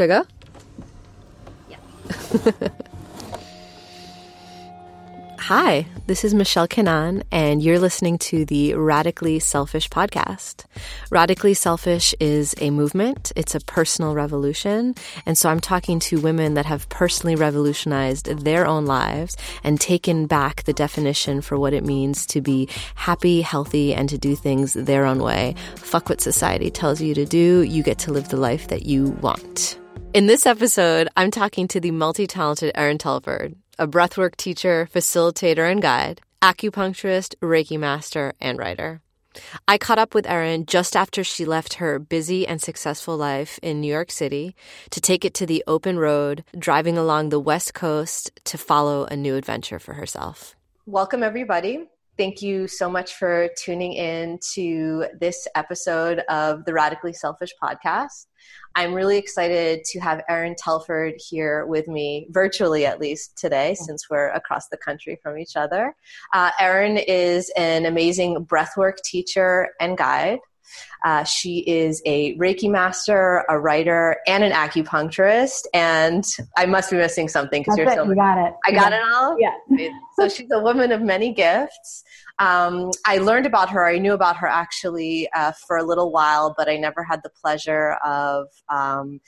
Should Yeah. Hi, this is Michelle Kanan, and you're listening to the Radically Selfish podcast. Radically Selfish is a movement, it's a personal revolution. And so I'm talking to women that have personally revolutionized their own lives and taken back the definition for what it means to be happy, healthy, and to do things their own way. Fuck what society tells you to do, you get to live the life that you want. In this episode, I'm talking to the multi talented Erin Telford a breathwork teacher, facilitator, and guide, acupuncturist, Reiki master, and writer. I caught up with Erin just after she left her busy and successful life in New York City to take it to the open road, driving along the West Coast to follow a new adventure for herself. Welcome, everybody. Thank you so much for tuning in to this episode of the Radically Selfish podcast. I'm really excited to have Erin Telford here with me, virtually at least today, since we're across the country from each other. Uh, Erin is an amazing breathwork teacher and guide. Uh, she is a Reiki master, a writer, and an acupuncturist. And I must be missing something because you're it. so. You got it. I got yeah. it all. Yeah. so she's a woman of many gifts. Um, I learned about her. I knew about her actually uh, for a little while, but I never had the pleasure of um,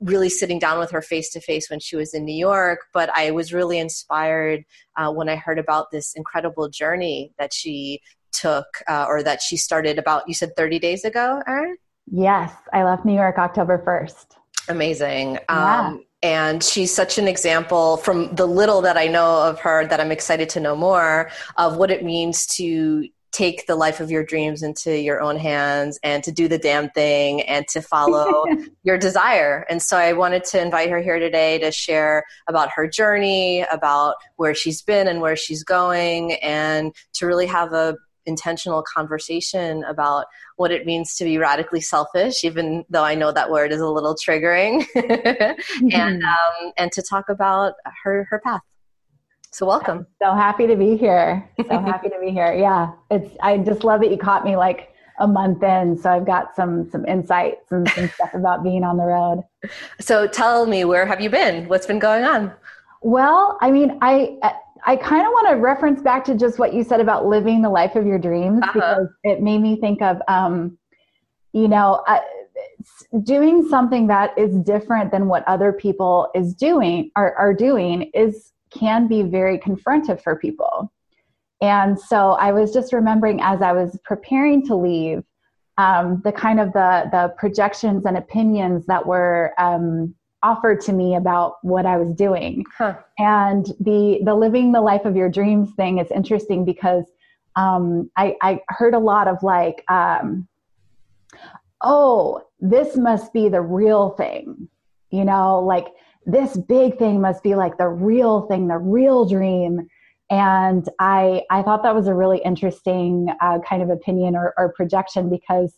really sitting down with her face to face when she was in New York. But I was really inspired uh, when I heard about this incredible journey that she took uh, or that she started about, you said 30 days ago, Erin? Yes, I left New York October 1st. Amazing. Yeah. Um, and she's such an example from the little that I know of her that I'm excited to know more of what it means to take the life of your dreams into your own hands and to do the damn thing and to follow your desire. And so I wanted to invite her here today to share about her journey, about where she's been and where she's going, and to really have a intentional conversation about what it means to be radically selfish, even though I know that word is a little triggering, mm-hmm. and um, and to talk about her her path. So welcome. I'm so happy to be here. So happy to be here. Yeah, it's. I just love that you caught me like a month in, so I've got some some insights and some stuff about being on the road. So tell me, where have you been? What's been going on? Well, I mean, I I kind of want to reference back to just what you said about living the life of your dreams uh-huh. because it made me think of, um, you know, uh, doing something that is different than what other people is doing are, are doing is can be very confrontive for people. And so I was just remembering as I was preparing to leave, um, the kind of the the projections and opinions that were um, offered to me about what I was doing. Huh. And the the living the life of your dreams thing is interesting because um, I, I heard a lot of like, um, oh, this must be the real thing, you know, like this big thing must be like the real thing, the real dream. And I I thought that was a really interesting uh, kind of opinion or, or projection because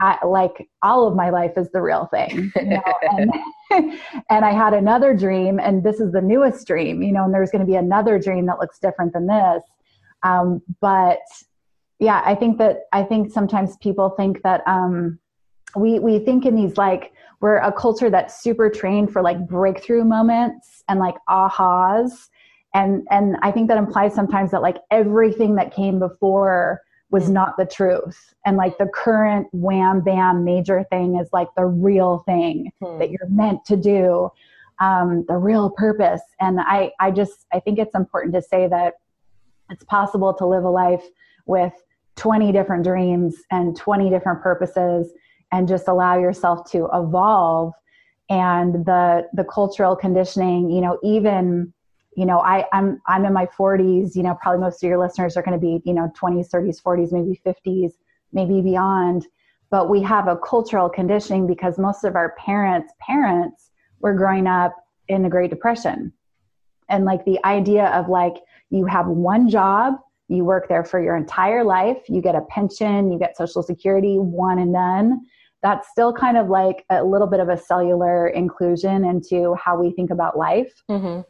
I, like all of my life is the real thing. You know? and, and I had another dream, and this is the newest dream, you know, and there's going to be another dream that looks different than this. Um, but yeah, I think that I think sometimes people think that um, we we think in these like we're a culture that's super trained for like breakthrough moments and like ahas, and and I think that implies sometimes that like everything that came before was mm. not the truth. And like the current wham bam major thing is like the real thing hmm. that you're meant to do, um, the real purpose. And I, I just, I think it's important to say that it's possible to live a life with 20 different dreams and 20 different purposes and just allow yourself to evolve and the the cultural conditioning you know even you know I, i'm i'm in my 40s you know probably most of your listeners are going to be you know 20s 30s 40s maybe 50s maybe beyond. But we have a cultural conditioning because most of our parents parents were growing up in the great depression. And like the idea of like you have one job you work there for your entire life you get a pension you get social security one and done that's still kind of like a little bit of a cellular inclusion into how we think about life. Mm-hmm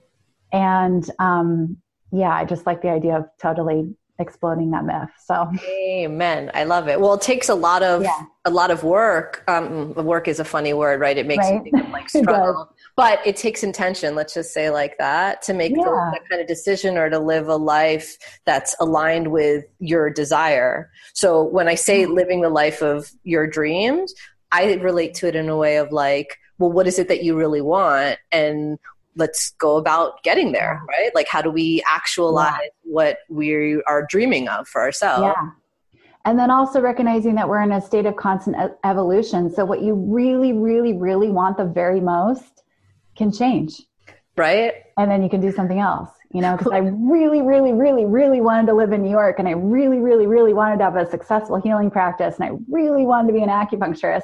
and um, yeah, I just like the idea of totally exploding that myth. So Amen. I love it. Well, it takes a lot of yeah. a lot of work. Um, work is a funny word, right? It makes right. you think of like struggle. but it takes intention, let's just say like that, to make yeah. the, that kind of decision or to live a life that's aligned with your desire. So when I say living the life of your dreams, I relate to it in a way of like, well, what is it that you really want? And let's go about getting there, right? Like, how do we actualize yeah. what we are dreaming of for ourselves? Yeah. And then also recognizing that we're in a state of constant evolution. So, what you really, really, really want the very most can change. Right. And then you can do something else, you know, because I really, really, really, really wanted to live in New York and I really, really, really wanted to have a successful healing practice and I really wanted to be an acupuncturist.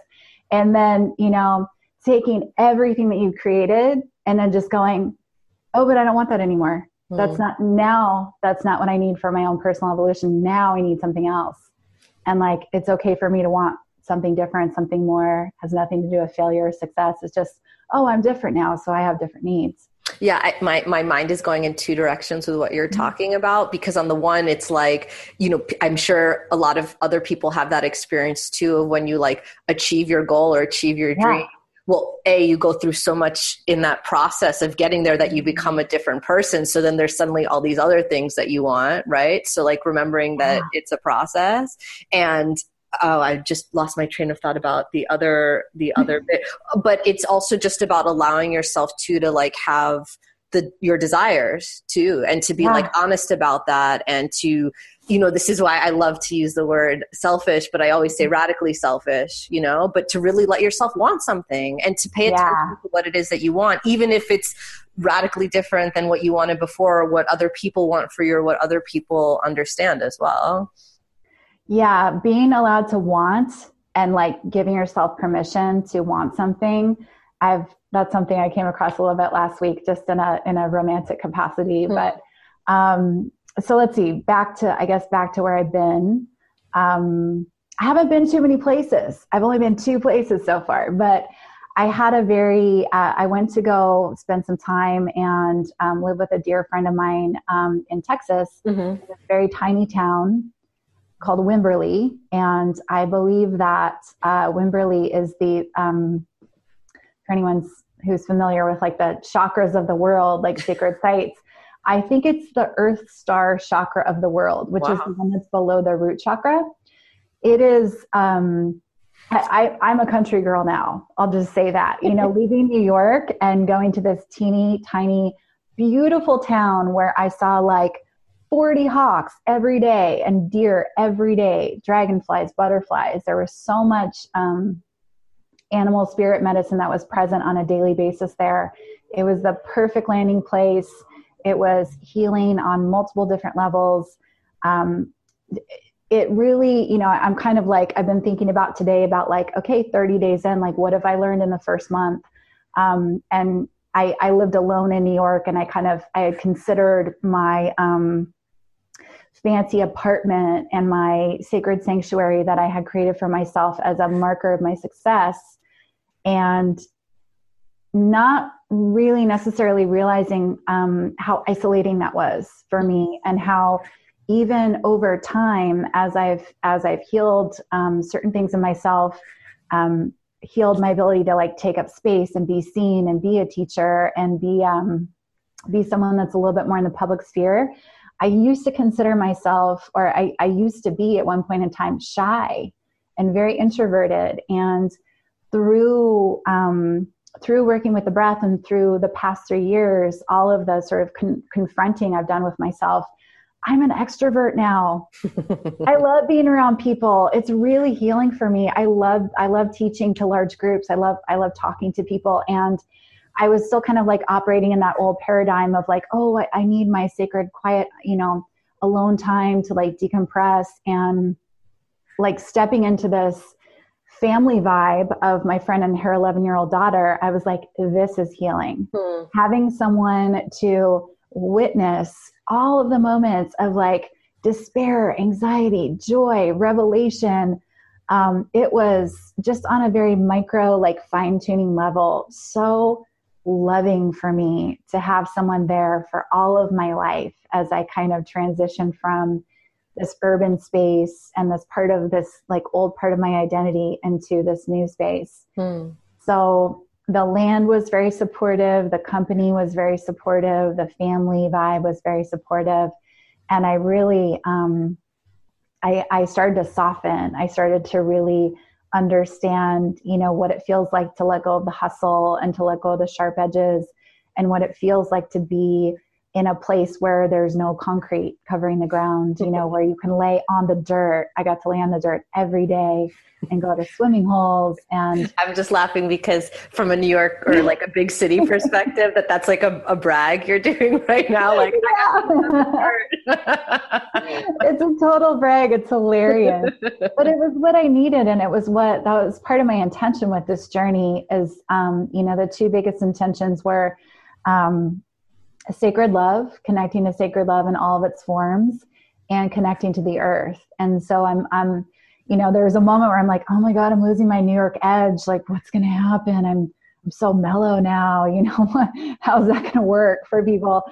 And then, you know, taking everything that you've created and then just going, oh, but I don't want that anymore. Mm. That's not now, that's not what I need for my own personal evolution. Now I need something else. And like, it's okay for me to want something different, something more, has nothing to do with failure or success. It's just, oh, I'm different now, so I have different needs. Yeah, I, my my mind is going in two directions with what you're mm-hmm. talking about because on the one it's like, you know, I'm sure a lot of other people have that experience too of when you like achieve your goal or achieve your yeah. dream well a you go through so much in that process of getting there that you become a different person so then there's suddenly all these other things that you want right so like remembering that yeah. it's a process and oh i just lost my train of thought about the other the other bit but it's also just about allowing yourself to to like have the your desires too and to be yeah. like honest about that and to you know this is why i love to use the word selfish but i always say radically selfish you know but to really let yourself want something and to pay attention yeah. to what it is that you want even if it's radically different than what you wanted before or what other people want for you or what other people understand as well yeah being allowed to want and like giving yourself permission to want something i've that's something I came across a little bit last week, just in a in a romantic capacity. Mm-hmm. But um, so let's see, back to I guess back to where I've been. Um, I haven't been too many places. I've only been two places so far, but I had a very. Uh, I went to go spend some time and um, live with a dear friend of mine um, in Texas, mm-hmm. in a very tiny town called Wimberley, and I believe that uh, Wimberley is the um, for anyone's who's familiar with like the chakras of the world, like sacred sites, I think it's the Earth Star chakra of the world, which wow. is the one that's below the root chakra. It is. Um, I, I'm a country girl now. I'll just say that. You know, leaving New York and going to this teeny tiny, beautiful town where I saw like 40 hawks every day and deer every day, dragonflies, butterflies. There was so much um, animal spirit medicine that was present on a daily basis there. It was the perfect landing place. It was healing on multiple different levels. Um, it really, you know, I'm kind of like, I've been thinking about today about like, okay, 30 days in, like, what have I learned in the first month? Um, and I, I lived alone in New York and I kind of, I had considered my, um, fancy apartment and my sacred sanctuary that I had created for myself as a marker of my success and not really necessarily realizing um, how isolating that was for me and how even over time as i've as i've healed um, certain things in myself um, healed my ability to like take up space and be seen and be a teacher and be um, be someone that's a little bit more in the public sphere i used to consider myself or I, I used to be at one point in time shy and very introverted. And through um, through working with the breath and through the past three years, all of the sort of con- confronting I've done with myself, I'm an extrovert now. I love being around people. It's really healing for me. I love I love teaching to large groups. I love I love talking to people and I was still kind of like operating in that old paradigm of like, oh, I, I need my sacred quiet, you know, alone time to like decompress and like stepping into this family vibe of my friend and her 11 year old daughter, I was like, this is healing. Hmm. Having someone to witness all of the moments of like despair, anxiety, joy, revelation. Um, it was just on a very micro, like fine tuning level, so loving for me to have someone there for all of my life as I kind of transition from this urban space and this part of this like old part of my identity into this new space. Hmm. So the land was very supportive, the company was very supportive, the family vibe was very supportive, and I really, um, I, I started to soften. I started to really understand, you know, what it feels like to let go of the hustle and to let go of the sharp edges, and what it feels like to be in a place where there's no concrete covering the ground, you know, where you can lay on the dirt. I got to lay on the dirt every day and go to swimming holes and I'm just laughing because from a New York or like a big city perspective that that's like a, a brag you're doing right now like it's a total brag. It's hilarious. But it was what I needed and it was what that was part of my intention with this journey is um, you know the two biggest intentions were um, sacred love, connecting to sacred love in all of its forms, and connecting to the earth. And so I'm, I'm, you know, there was a moment where I'm like, oh my God, I'm losing my New York edge. Like, what's going to happen? I'm, I'm so mellow now. You know, how's that going to work for people?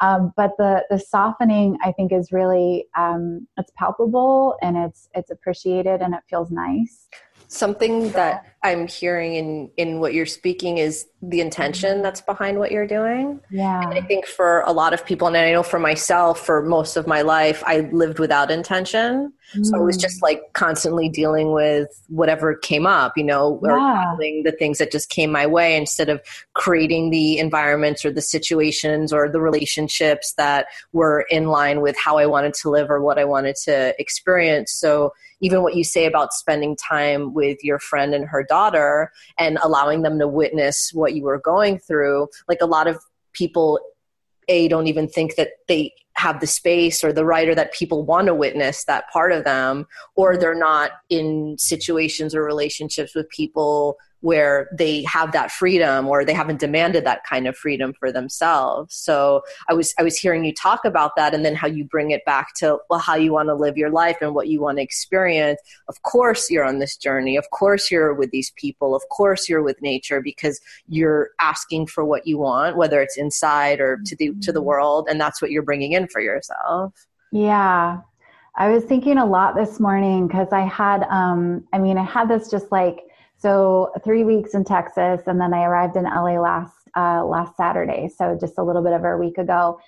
Um, but the the softening, I think, is really um, it's palpable and it's it's appreciated and it feels nice. Something that I'm hearing in in what you're speaking is the intention mm-hmm. that's behind what you're doing. Yeah. And I think for a lot of people, and I know for myself, for most of my life, I lived without intention. Mm. So I was just like constantly dealing with whatever came up, you know, or yeah. the things that just came my way instead of creating the environments or the situations or the relationships that were in line with how I wanted to live or what I wanted to experience. So even what you say about spending time with your friend and her daughter and allowing them to witness what you were going through like a lot of people a don't even think that they have the space or the right or that people want to witness that part of them or mm-hmm. they're not in situations or relationships with people where they have that freedom or they haven't demanded that kind of freedom for themselves. So i was i was hearing you talk about that and then how you bring it back to well how you want to live your life and what you want to experience. Of course you're on this journey. Of course you're with these people. Of course you're with nature because you're asking for what you want whether it's inside or to the to the world and that's what you're bringing in for yourself. Yeah. I was thinking a lot this morning because i had um i mean i had this just like so three weeks in Texas, and then I arrived in LA last uh, last Saturday. So just a little bit over a week ago,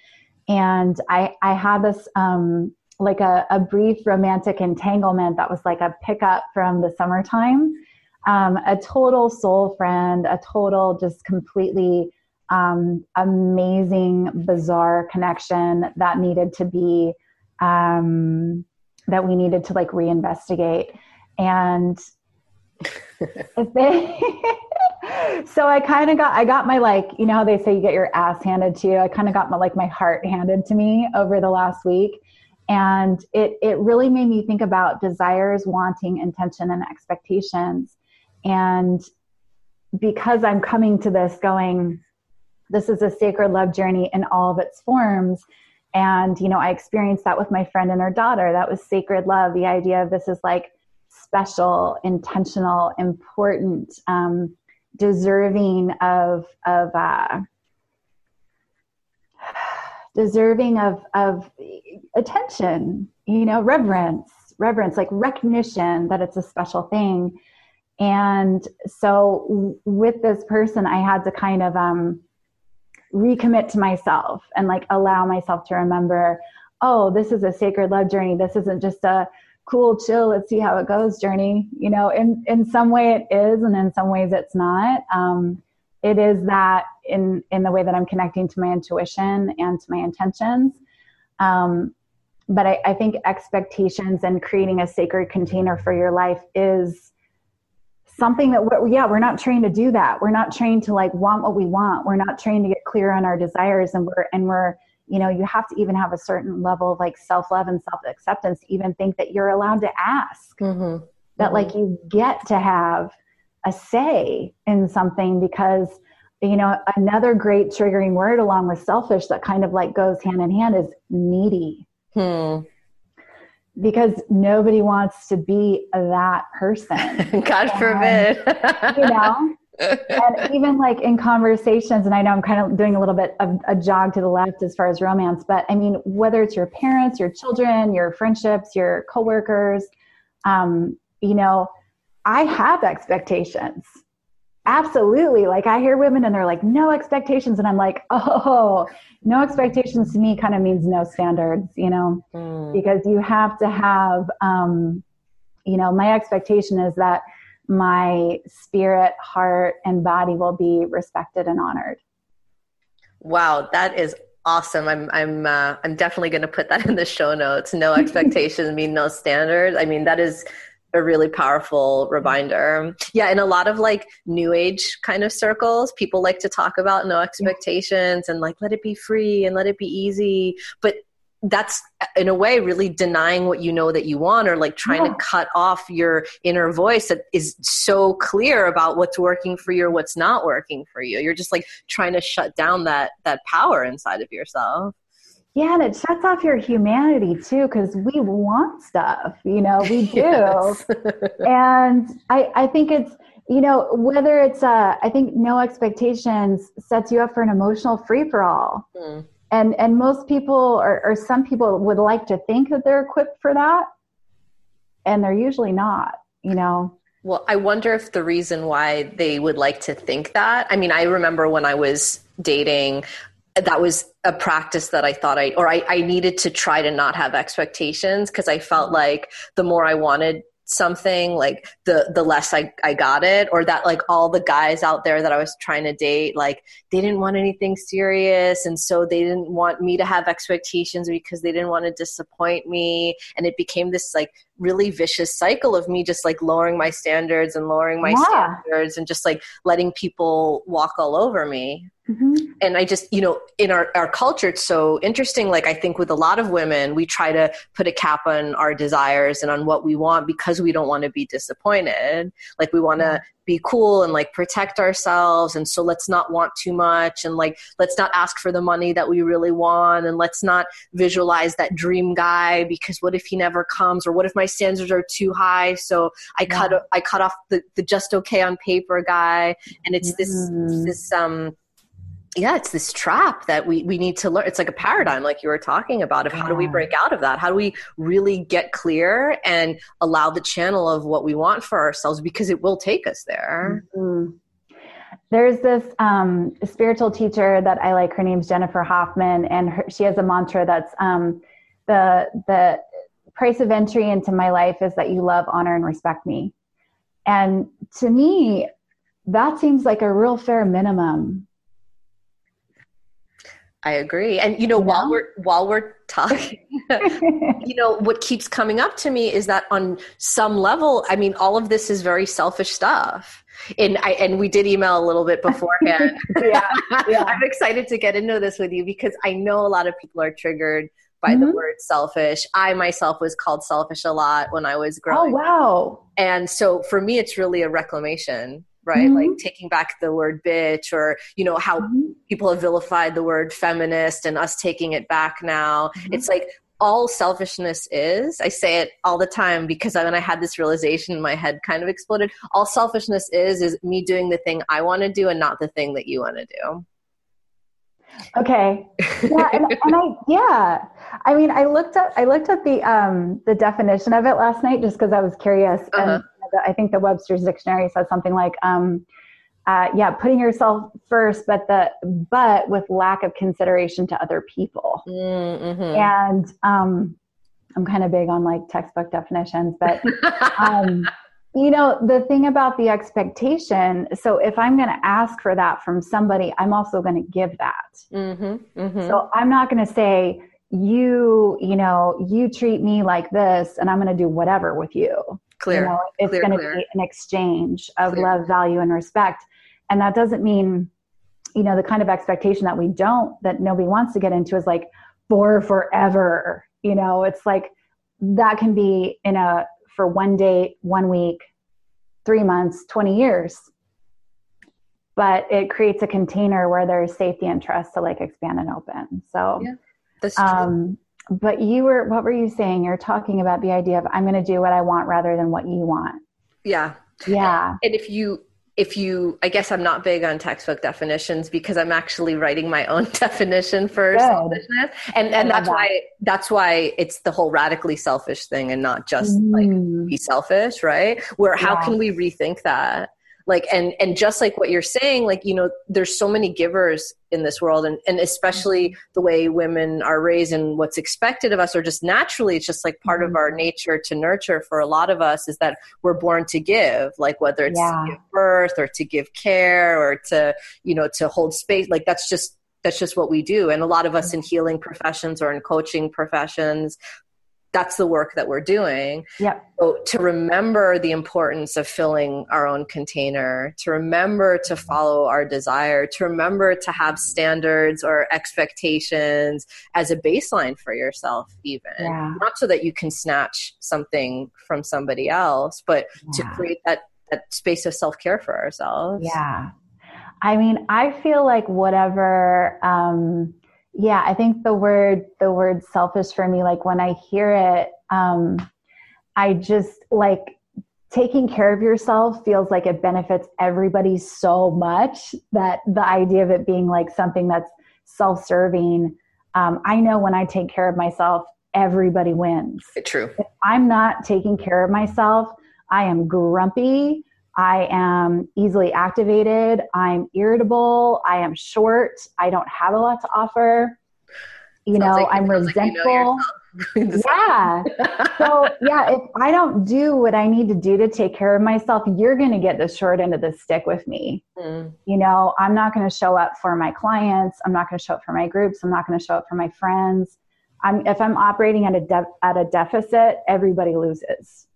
and I I had this um, like a, a brief romantic entanglement that was like a pickup from the summertime. Um, a total soul friend, a total just completely um, amazing, bizarre connection that needed to be um, that we needed to like reinvestigate. And so I kind of got I got my like you know how they say you get your ass handed to you. I kind of got my like my heart handed to me over the last week, and it it really made me think about desires, wanting, intention, and expectations, and because I'm coming to this going, this is a sacred love journey in all of its forms. And, you know, I experienced that with my friend and her daughter. That was sacred love. The idea of this is like special, intentional, important, um, deserving of of uh, deserving of of attention. You know, reverence, reverence, like recognition that it's a special thing. And so, with this person, I had to kind of um, recommit to myself and like allow myself to remember oh this is a sacred love journey this isn't just a cool, chill, let's see how it goes journey. You know, in, in some way it is, and in some ways it's not. Um, it is that in, in the way that I'm connecting to my intuition and to my intentions. Um, but I, I think expectations and creating a sacred container for your life is something that we're, yeah we're not trained to do that we're not trained to like want what we want we're not trained to get clear on our desires and we're and we're you know you have to even have a certain level of like self-love and self-acceptance to even think that you're allowed to ask mm-hmm. that mm-hmm. like you get to have a say in something because you know another great triggering word along with selfish that kind of like goes hand in hand is needy hmm. because nobody wants to be that person god and, forbid you know and even like in conversations, and I know I'm kind of doing a little bit of a jog to the left as far as romance, but I mean, whether it's your parents, your children, your friendships, your coworkers, um, you know, I have expectations. Absolutely. Like I hear women and they're like, no expectations. And I'm like, oh, no expectations to me kind of means no standards, you know, mm. because you have to have, um, you know, my expectation is that my spirit, heart, and body will be respected and honored. Wow, that is awesome. I'm I'm uh, I'm definitely going to put that in the show notes. No expectations mean no standards. I mean that is a really powerful reminder. Yeah, in a lot of like new age kind of circles, people like to talk about no expectations and like let it be free and let it be easy. But that's in a way really denying what you know that you want or like trying yeah. to cut off your inner voice that is so clear about what's working for you or what's not working for you. You're just like trying to shut down that that power inside of yourself. Yeah and it shuts off your humanity too because we want stuff you know we do. Yes. and i i think it's you know whether it's uh i think no expectations sets you up for an emotional free for all mm and and most people or, or some people would like to think that they're equipped for that. And they're usually not you know? Well i wonder if the reason why they would like to think that i mean i remember when i was dating that was a practice that I thought I, or I, I needed to try to not have expectations because I felt mm-hmm. like the more I wanted something like the the less I, I got it or that like all the guys out there that i was trying to date like they didn't want anything serious and so they didn't want me to have expectations because they didn't want to disappoint me and it became this like really vicious cycle of me just like lowering my standards and lowering my yeah. standards and just like letting people walk all over me Mm-hmm. And I just, you know, in our, our culture, it's so interesting. Like, I think with a lot of women, we try to put a cap on our desires and on what we want because we don't want to be disappointed. Like, we want to be cool and like protect ourselves and so let's not want too much and like let's not ask for the money that we really want and let's not visualize that dream guy because what if he never comes or what if my standards are too high so i yeah. cut i cut off the, the just okay on paper guy and it's this mm. this um yeah it's this trap that we we need to learn it's like a paradigm like you were talking about of how do we break out of that? How do we really get clear and allow the channel of what we want for ourselves because it will take us there? Mm-hmm. there's this um, spiritual teacher that i like her name's jennifer hoffman and her, she has a mantra that's um, the the price of entry into my life is that you love honor and respect me. And to me that seems like a real fair minimum I agree. And you know, yeah. while we're while we're talking, you know, what keeps coming up to me is that on some level, I mean, all of this is very selfish stuff. And I and we did email a little bit beforehand. yeah, yeah. I'm excited to get into this with you because I know a lot of people are triggered by mm-hmm. the word selfish. I myself was called selfish a lot when I was growing. Oh wow. And so for me it's really a reclamation right mm-hmm. like taking back the word bitch or you know how mm-hmm. people have vilified the word feminist and us taking it back now mm-hmm. it's like all selfishness is i say it all the time because when i had this realization in my head kind of exploded all selfishness is is me doing the thing i want to do and not the thing that you want to do okay yeah and, and, i yeah i mean i looked up i looked at the um the definition of it last night just because i was curious uh-huh. and I think the Webster's dictionary says something like, um, uh, yeah, putting yourself first, but the but with lack of consideration to other people. Mm-hmm. And um, I'm kind of big on like textbook definitions, but um, you know the thing about the expectation. So if I'm going to ask for that from somebody, I'm also going to give that. Mm-hmm. Mm-hmm. So I'm not going to say you, you know, you treat me like this, and I'm going to do whatever with you. Clear. You know, it's going to be an exchange of clear. love, value, and respect. And that doesn't mean, you know, the kind of expectation that we don't, that nobody wants to get into is like for forever. You know, it's like that can be in a, for one day, one week, three months, 20 years. But it creates a container where there's safety and trust to like expand and open. So, yeah, that's true. Um, but you were what were you saying you're talking about the idea of i'm going to do what i want rather than what you want yeah yeah and if you if you i guess i'm not big on textbook definitions because i'm actually writing my own definition for Good. selfishness and and that's that. why that's why it's the whole radically selfish thing and not just mm. like be selfish right where how yeah. can we rethink that like and and just like what you're saying like you know there's so many givers in this world and and especially the way women are raised and what's expected of us or just naturally it's just like part of our mm-hmm. nature to nurture for a lot of us is that we're born to give like whether it's yeah. to give birth or to give care or to you know to hold space like that's just that's just what we do and a lot of us in healing professions or in coaching professions that's the work that we're doing. Yep. So to remember the importance of filling our own container, to remember to follow our desire, to remember to have standards or expectations as a baseline for yourself, even. Yeah. Not so that you can snatch something from somebody else, but yeah. to create that, that space of self care for ourselves. Yeah. I mean, I feel like whatever um, yeah i think the word the word selfish for me like when i hear it um i just like taking care of yourself feels like it benefits everybody so much that the idea of it being like something that's self-serving um, i know when i take care of myself everybody wins. True. If i'm not taking care of myself i am grumpy I am easily activated. I'm irritable. I am short. I don't have a lot to offer. You Sounds know, like I'm resentful. Like you know yeah. so, yeah, if I don't do what I need to do to take care of myself, you're going to get the short end of the stick with me. Mm. You know, I'm not going to show up for my clients. I'm not going to show up for my groups. I'm not going to show up for my friends. I'm, if I'm operating at a de- at a deficit, everybody loses.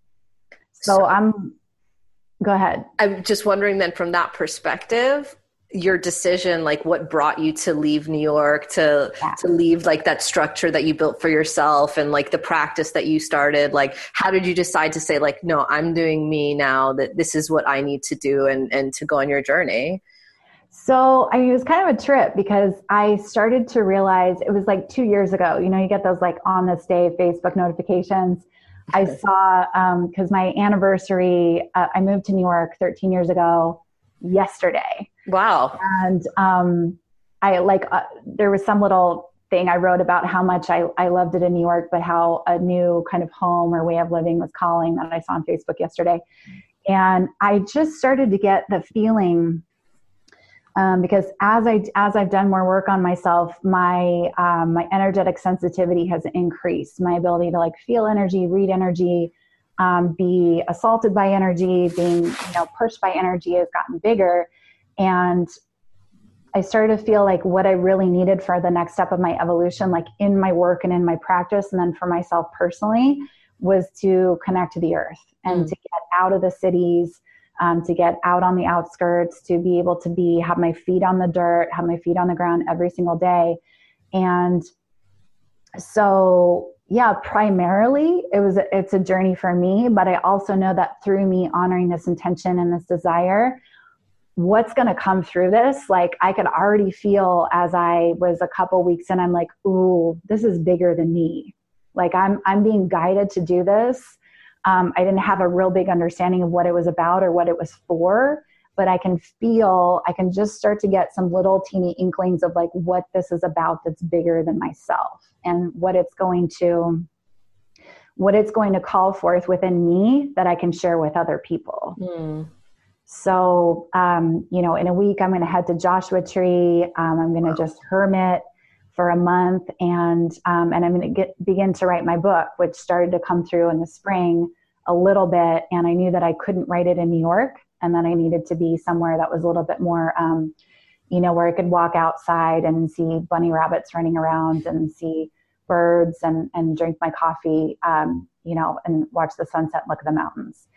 So, so I'm go ahead. I'm just wondering then from that perspective, your decision like what brought you to leave new york to yeah. to leave like that structure that you built for yourself and like the practice that you started like how did you decide to say like no i'm doing me now that this is what i need to do and and to go on your journey so I mean, it was kind of a trip because I started to realize it was like two years ago. You know, you get those like on this day Facebook notifications. I saw because um, my anniversary, uh, I moved to New York 13 years ago yesterday. Wow. And um, I like, uh, there was some little thing I wrote about how much I, I loved it in New York, but how a new kind of home or way of living was calling that I saw on Facebook yesterday. And I just started to get the feeling um, because as I as I've done more work on myself, my um, my energetic sensitivity has increased. My ability to like feel energy, read energy, um, be assaulted by energy, being you know pushed by energy has gotten bigger, and I started to feel like what I really needed for the next step of my evolution, like in my work and in my practice, and then for myself personally, was to connect to the earth and mm. to get out of the cities um, to get out on the outskirts, to be able to be have my feet on the dirt, have my feet on the ground every single day, and so yeah, primarily it was it's a journey for me, but I also know that through me honoring this intention and this desire, what's going to come through this? Like i could already feel as i was a couple weeks in i'm like ooh this is bigger than me. Like i'm i'm being guided to do this um, I didn't have a real big understanding of what it was about or what it was for, but I can feel, I can just start to get some little teeny inklings of like what this is about that's bigger than myself and what it's going to what it's going to call forth within me that I can share with other people. Mm. So, um, you know, in a week, I'm going to head to Joshua Tree. Um, I'm going to wow. just hermit for a month. And um, and i'm going to begin to write my book which started to come through in the spring a little bit. And i knew that i couldn't write it in new york. And then i needed to be somewhere that was a little bit more um, you know where i could walk outside and see bunny rabbits running around and see birds and and drink my coffee um, you know and watch the sunset look at the mountains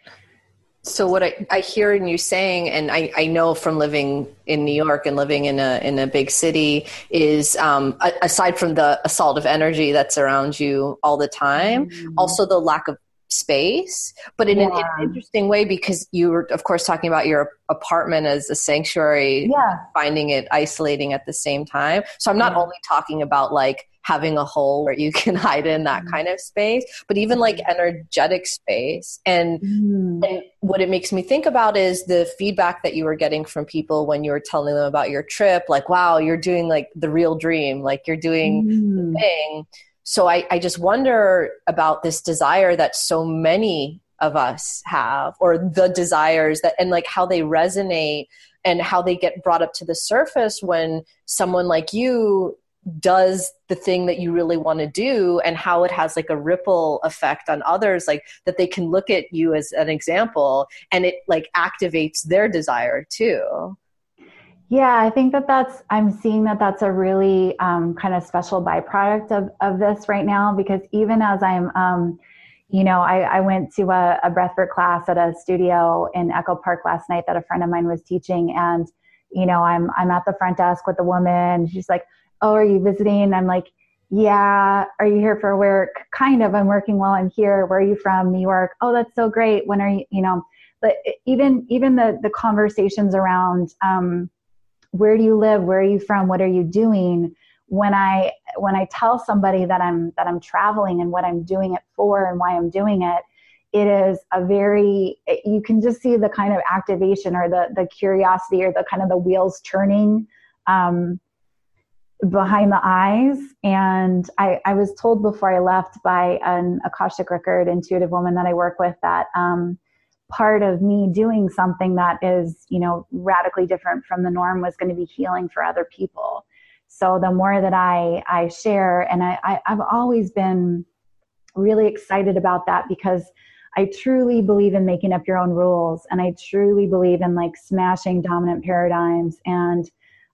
so what I, I hear in you saying, and I, I know from living in New York and living in a in a big city, is um, aside from the assault of energy that's around you all the time, mm-hmm. also the lack of space, but in, yeah. an, in, an, interesting way because you were, of course, talking about your apartment as a sanctuary, yeah. finding it isolating at the same time. So I'm not yeah. only talking about like having a hole where you can hide in that mm. kind of space, but even like mm-hmm. energetic space. And, mm. and what it makes me think about is the feedback that you were getting from people when you were telling them about your trip, like, wow, you're doing like the real dream, like you're doing mm. the thing. So I, I just wonder about this desire that so many of us have, or the desires that, and like how they resonate and how they get brought up to the surface when someone like you does the thing that you really want to do and how it has like a ripple effect on others like that they can look at you as an example and it like activates their desire too. Yeah i think that that's i'm seeing that that's a really um, kind of special byproduct of, of this right now because even as i'm um, you know I, I went to a, a breathwork class at a studio in echo park last night that a friend of mine was teaching and you know i'm i'm at the front desk with a woman she's like oh, are you visiting? I'm like, yeah. Are you here for work? Kind of. I'm working while I'm here. Where are you from? New York. Oh, that's so great. When are you, you know, but even, even the, the conversations around, um, where do you live? Where are you from? What are you doing? When I, when I tell somebody that I'm, that I'm traveling and what I'm doing it for and why I'm doing it, it is a very you can just see the kind of activation or the the curiosity or the kind of the wheels turning um, behind the eyes. And I, I, was told before I left by an Akashic record intuitive woman that I work with that um, part of me doing something that is, you know, radically different from the norm was going to be healing for other people. So the more that I, I share, and I, I, I've always been really excited about that because I truly believe in making up your own rules and I truly believe in like smashing dominant paradigms and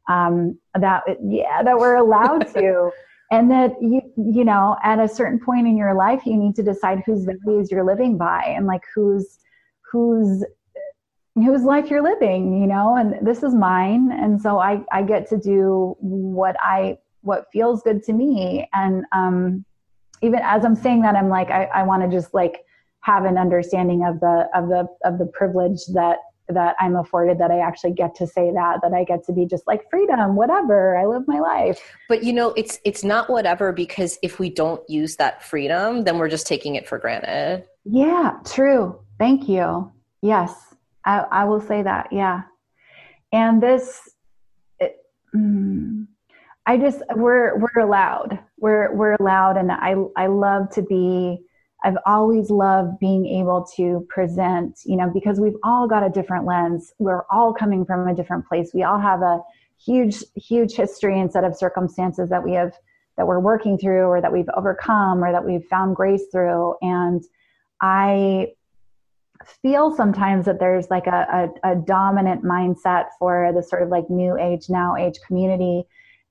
um, that yeah that we're allowed to. And that you you know at a certain point in your life you need to decide whose values you're living by and like whose whose whose life you're living you know? And this is mine. And so i i get to do what i what feels good to me. And um even as i'm saying that i'm like i, I want to just like have an understanding of the of the of the privilege that that I'm afforded that I actually get to say that that I get to be just like freedom whatever I live my life. But you know it's it's not whatever because if we don't use that freedom then we're just taking it for granted. Yeah true. Thank you. Yes. I, I will say that yeah. And this it, mm, I just we're we're allowed. We're we're allowed and I I love to be I've always loved being able to present, you know, because we've all got a different lens. We're all coming from a different place. We all have a huge, huge history and set of circumstances that we have, that we're working through or that we've overcome or that we've found grace through. And I feel sometimes that there's like a, a, a dominant mindset for the sort of like new age, now age community.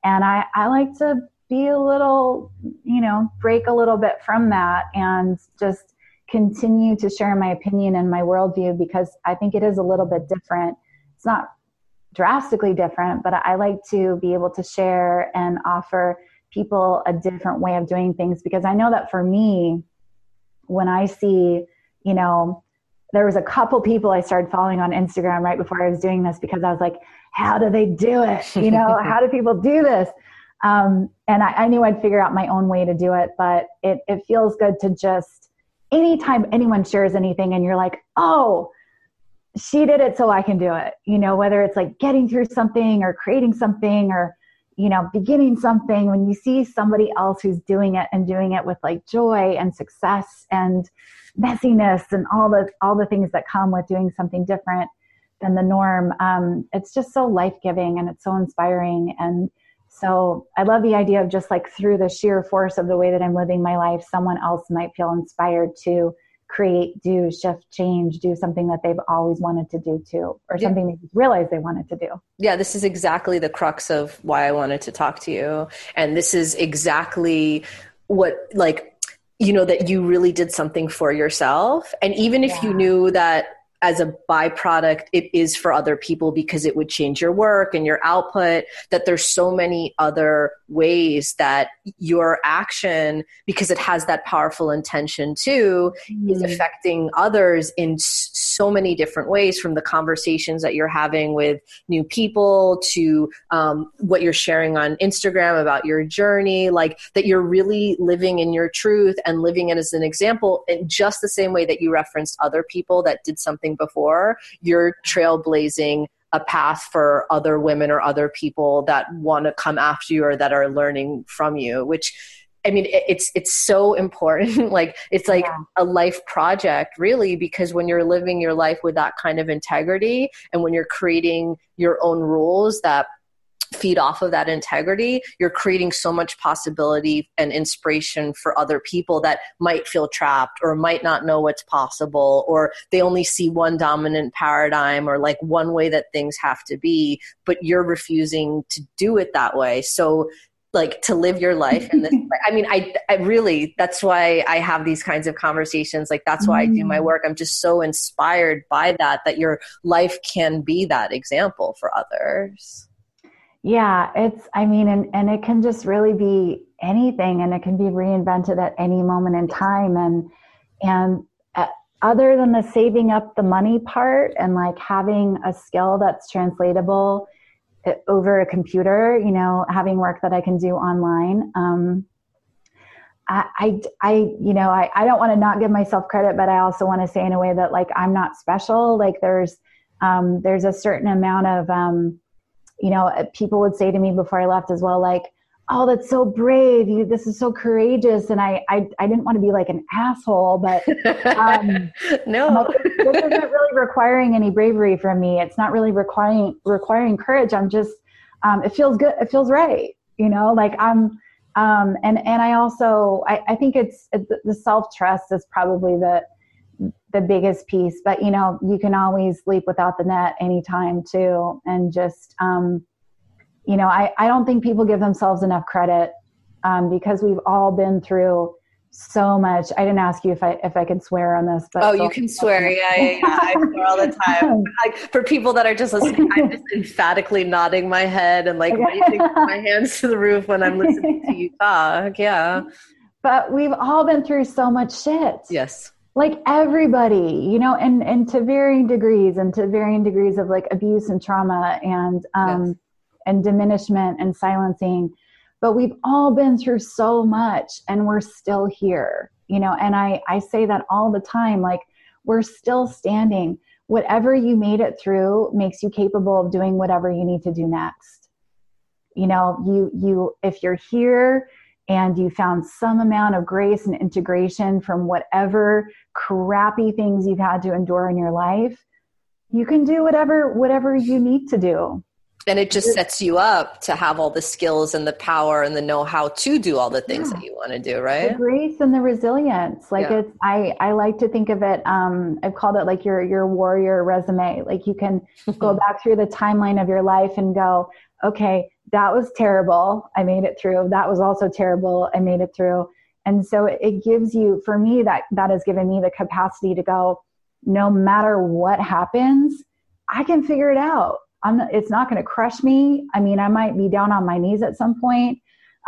And I, I like to be a little, you know, break a little bit from that and just continue to share my opinion and my worldview because I think it is a little bit different. It's not drastically different, but I like to be able to share and offer people a different way of doing things because I know that for me, when I see, you know, there was a couple people I started following on Instagram right before I was doing this because I was like, how do they do it? You know, how do people do this? Um, and I, I, knew I'd figure out my own way to do it, but it, it feels good to just, anytime anyone shares anything and you're like, oh, she did it so I can do it. You know, whether it's like getting through something or creating something or, you know, beginning something, when you see somebody else who's doing it and doing it with like joy and success and messiness and all the all the things that come with doing something different than the norm, um, it's just so life giving and it's so inspiring and so I love the idea of just like through the sheer force of the way that I'm living my life, someone else might feel inspired to create, do, shift, change, do something that they've always wanted to do too, or yeah. something they realize they wanted to do. Yeah, this is exactly the crux of why I wanted to talk to you. And this is exactly what, like, you know, that you really did something for yourself. And even if yeah. you knew that as a byproduct it is for other people because it would change your work and your output that there's so many other ways that your action because it has that powerful intention too mm. is mm-hmm. affecting others in so many different ways from the conversations that you're having with new people to um, what you're sharing on instagram about your journey like that you're really living in your truth and living it as an example in just the same way that you referenced other people that did something before you're trailblazing a path for other women or other people that want to come after you or that are learning from you which I mean, it's it's so important. like it's like yeah. a life project, really, because when you're living your life with that kind of integrity, and when you're creating your own rules that feed off of that integrity, you're creating so much possibility and inspiration for other people that might feel trapped or might not know what's possible or they only see one dominant paradigm or like one way that things have to be, but you're refusing to do it that way. So like to live your life in this i mean I, I really that's why i have these kinds of conversations like that's why i do my mm. work i'm just so inspired by that that your life can be that example for others yeah, it's, I mean, and, and it can just really be anything and it can be reinvented at any moment in time. And, and uh, other than the saving up the money part and like having a skill that's translatable uh, over a computer, you know, having work that I can do online, um, I, I, I, you know, I, I don't want to not give myself credit, but I also want to say in a way that like I'm not special. Like there's, um, there's a certain amount of, um, you know, uh, people would say to me before I left as well, like, oh, that's so brave. You, this is so courageous. And I, I, I didn't want to be like an asshole, but um, no, like, this isn't really requiring any bravery from me. It's not really requiring, requiring courage. I'm just, um, it feels good. It feels right. You know, like I'm, um, and, and I also, I, I think it's, it, the self-trust is probably the, the biggest piece but you know you can always sleep without the net anytime too. And just um, you know I, I don't think people give themselves enough credit um, because we've all been through so much. I didn't ask you if i if i could swear on this but oh you can swear. yeah yeah, yeah. i swear all the time. Like for people that are just listening i'm just emphatically nodding my head and like raising my hands to the roof when i'm listening to you talk. Yeah. But we've all been through so much shit. Yes like everybody you know and and to varying degrees and to varying degrees of like abuse and trauma and um yes. and diminishment and silencing. But we've all been through so much and we're still here you know and i i say that all the time like we're still standing. Whatever you made it through makes you capable of doing whatever you need to do next. You know you you if you're here and you found some amount of grace and integration from whatever crappy things you've had to endure in your life you can do whatever whatever you need to do and it just sets you up to have all the skills and the power and the know-how to do all the things yeah. that you want to do right the grace and the resilience like yeah. it's i i like to think of it um i've called it like your your warrior resume like you can go back through the timeline of your life and go okay that was terrible. I made it through. That was also terrible. I made it through. And so it gives you, for me, that that has given me the capacity to go, no matter what happens, I can figure it out. I'm, it's not going to crush me. I mean, I might be down on my knees at some point.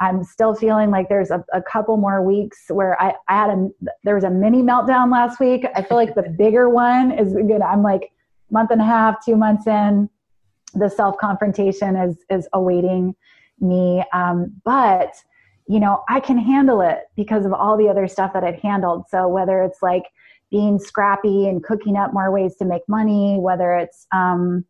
I'm still feeling like there's a, a couple more weeks where I, I had a, there was a mini meltdown last week. I feel like the bigger one is good. I'm like month and a half, two months in the self confrontation is is awaiting me. Um, but you know i can handle it because of all the other stuff that i've handled. So whether it's like being scrappy and cooking up more ways to make money whether it's um,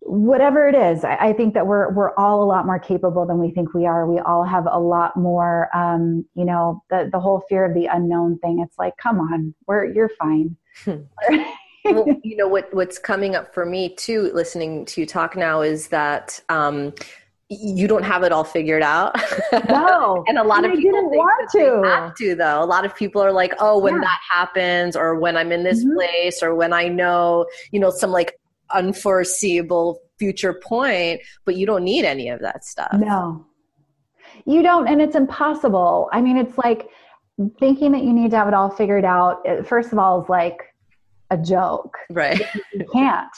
whatever it is I, I, think that we're we're all a lot more capable than we think we are. We all have a lot more um, you know the the whole fear of the unknown thing. It's like come on we're you're fine well, you know what what's coming up for me too listening to you talk now is that um, you don't have it all figured out. No, and a lot of people think want to. have to though. A lot of people are like, "Oh, when yeah. that happens, or when I'm in this mm-hmm. place, or when I know, you know, some like unforeseeable future point." But you don't need any of that stuff. No, you don't, and it's impossible. I mean, it's like thinking that you need to have it all figured out. First of all, is like a joke. Right. You can't.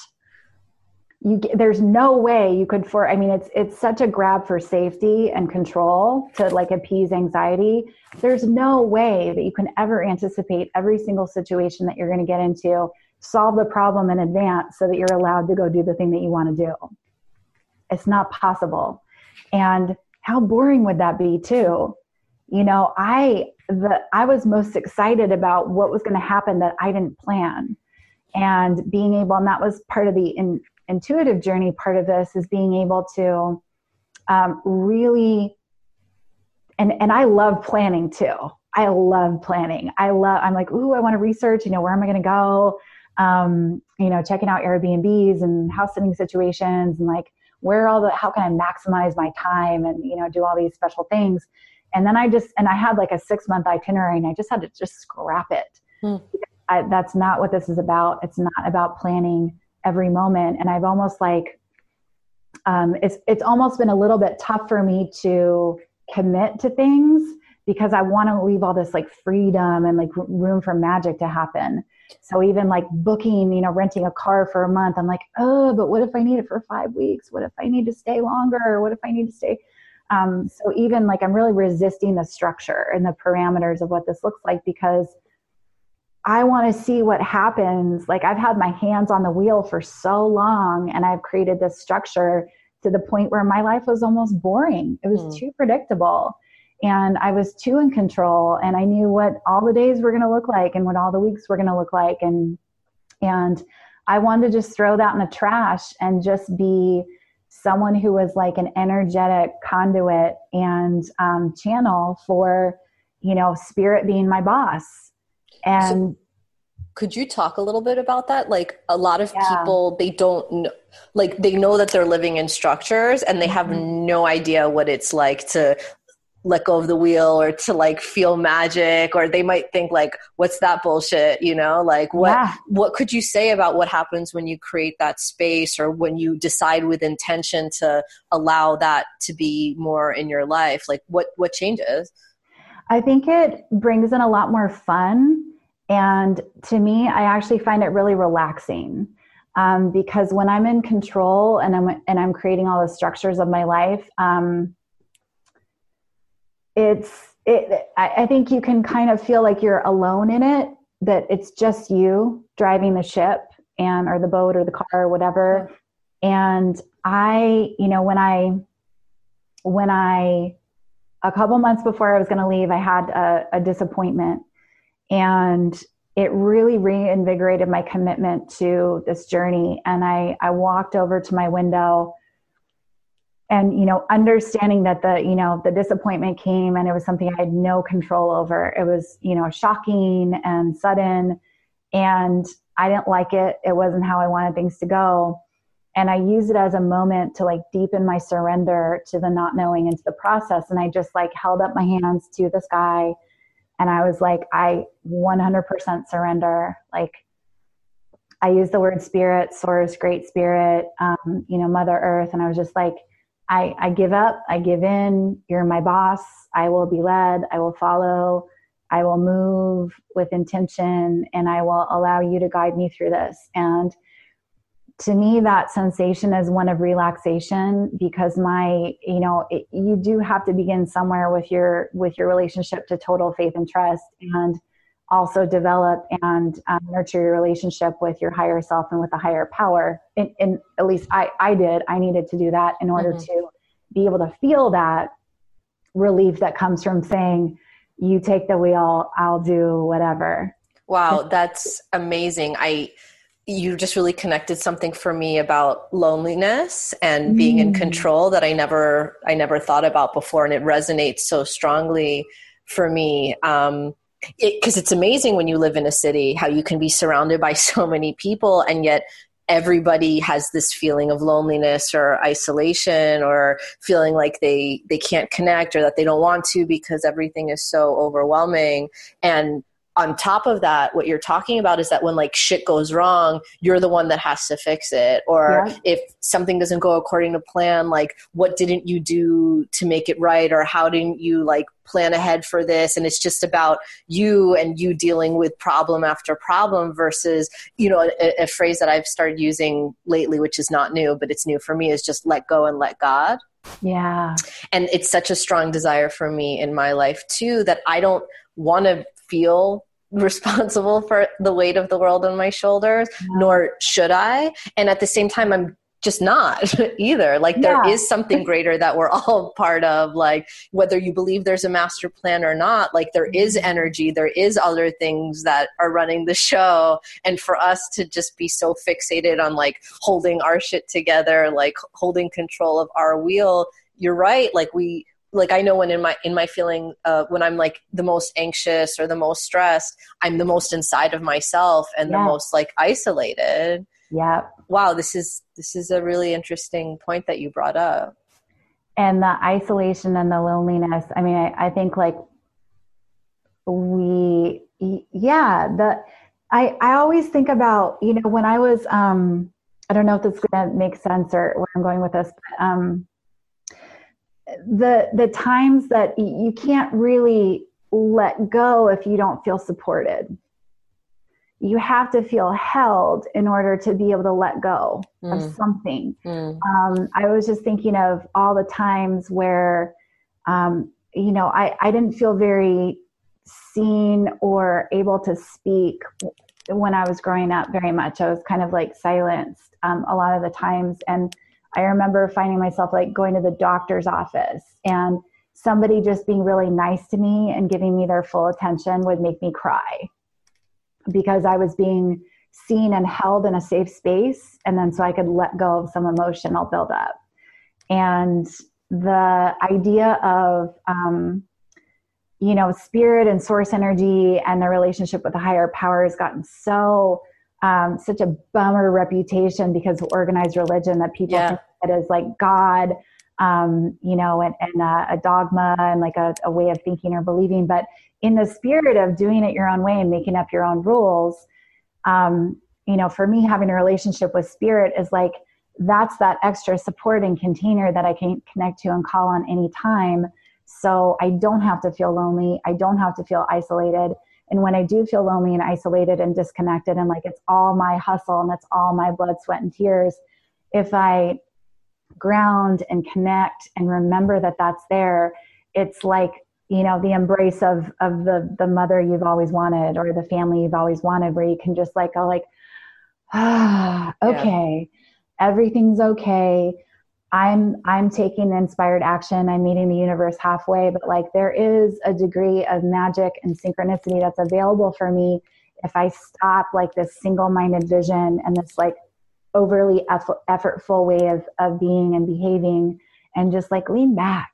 You, there's no way you could for i mean it's it's such a grab for safety and control to like appease anxiety there's no way that you can ever anticipate every single situation that you're going to get into solve the problem in advance so that you're allowed to go do the thing that you want to do it's not possible and how boring would that be too you know i the i was most excited about what was going to happen that i didn't plan and being able and that was part of the in, intuitive journey part of this is being able to um, really and and i love planning too. I love planning. I love i'm like ooh i want to research you know where am i going to go? Um, you know checking out airbnbs and house sitting situations and like where all the how can i maximize my time and you know do all these special things? And then i just and i had like a six month itinerary and i just had to just scrap it. Mm. I, that's not what this is about it's not about planning every moment and i've almost like um, it's it's almost been a little bit tough for me to commit to things because i want to leave all this like freedom and like room for magic to happen so even like booking, you know, renting a car for a month, I'm like, oh, but what if I need it for five weeks? What if I need to stay longer? What if I need to stay? Um, so even like I'm really resisting the structure and the parameters of what this looks like because I want to see what happens. Like I've had my hands on the wheel for so long and I've created this structure to the point where my life was almost boring. It was mm. too predictable and I was too in control and I knew what all the days were going to look like and what all the weeks were going to look like and and I wanted to just throw that in the trash and just be someone who was like an energetic conduit and um, channel for you know spirit being my boss and so could you talk a little bit about that like a lot of yeah. people they don't know like they know that they're living in structures and they have mm-hmm. no idea what it's like to let go of the wheel or to like feel magic or they might think like what's that bullshit you know like what yeah. what could you say about what happens when you create that space or when you decide with intention to allow that to be more in your life like what what changes i think it brings in a lot more fun and to me i actually find it really relaxing um, because when i'm in control and i'm and i'm creating all the structures of my life um, it's it I, think you can kind of feel like you're alone in it that it's just you driving the ship and or the boat or the car or whatever. And i you know when i when i a couple months before i was going to leave i had a, a disappointment and it really reinvigorated my commitment to this journey. And i i walked over to my window and you know understanding that the you know the disappointment came and it was something i had no control over. It was you know shocking and sudden and i didn't like it. It wasn't how i wanted things to go. And i used it as a moment to like deepen my surrender to the not knowing into the process. And i just like held up my hands to the sky and i was like i 100% surrender. Like i used the word spirit source great spirit um, you know mother earth. And i was just like I, I give up, I give in, you're my boss, I will be led, I will follow, I will move with intention, and I will allow you to guide me through this. And to me, that sensation is one of relaxation because my, you know, it, you do have to begin somewhere with your with your relationship to total faith and trust, and also develop and um, nurture your relationship with your higher self and with a higher power. And, and, at least I, I did. I needed to do that in order mm-hmm. to be able to feel that relief that comes from saying, "You take the wheel, I'll do whatever." Wow, that's amazing. I you just really connected something for me about loneliness and being mm. in control that I never I never thought about before, and it resonates so strongly for me. Um, because it, it's amazing when you live in a city how you can be surrounded by so many people and yet everybody has this feeling of loneliness or isolation or feeling like they they can't connect or that they don't want to because everything is so overwhelming and on top of that what you're talking about is that when like shit goes wrong you're the one that has to fix it. Or yeah. if something doesn't go according to plan like what didn't you do to make it right? Or how didn't you like plan ahead for this? And it's just about you and you dealing with problem after problem versus you know a, a phrase that i've started using lately which is not new but it's new for me is just let go and let god. Yeah. And it's such a strong desire for me in my life too that i don't want to feel responsible for the weight of the world on my shoulders, nor should I. And at the same time, I'm just not either. Like yeah. there is something greater that we're all part of. Like whether you believe there's a master plan or not, like there is mm-hmm. energy, there is other things that are running the show. And for us to just be so fixated on like holding our shit together, like holding control of our wheel, you're right. Like we like I know when in my in my feeling uh, when I'm like the most anxious or the most stressed, I'm the most inside of myself and yeah. the most like isolated. Yeah. Wow, this is this is a really interesting point that you brought up. And the isolation and the loneliness. I mean, I, I think like we yeah, the I I always think about, you know, when I was um I don't know if this is gonna make sense or where I'm going with this, but um the the times that you can't really let go if you don't feel supported you have to feel held in order to be able to let go mm. of something mm. um, i was just thinking of all the times where um, you know I, I didn't feel very seen or able to speak when i was growing up very much i was kind of like silenced um, a lot of the times and I remember finding myself like going to the doctor's office and somebody just being really nice to me and giving me their full attention would make me cry because I was being seen and held in a safe space. And then so I could let go of some emotional buildup. And the idea of, um, you know, spirit and source energy and the relationship with the higher power has gotten so um, such a bummer reputation because of organized religion that people yeah. think it is like God, um, you know, and, and a, a, dogma and like a, a, way of thinking or believing. But in the spirit of doing it your own way and making up your own rules, um, you know, for me, having a relationship with spirit is like that's that extra supporting container that I can connect to and call on any time. So I don't have to feel lonely. I don't have to feel isolated and when I do feel lonely and isolated and disconnected, and like it's all my hustle and it's all my blood, sweat, and tears, if I ground and connect and remember that that's there, it's like you know the embrace of of the the mother you've always wanted or the family you've always wanted, where you can just like go like, ah, okay, yeah. everything's okay. I'm I'm taking inspired action. I'm meeting the universe halfway, but like there is a degree of magic and synchronicity that's available for me if I stop like this single-minded vision and this like overly effort, effortful way of of being and behaving and just like lean back.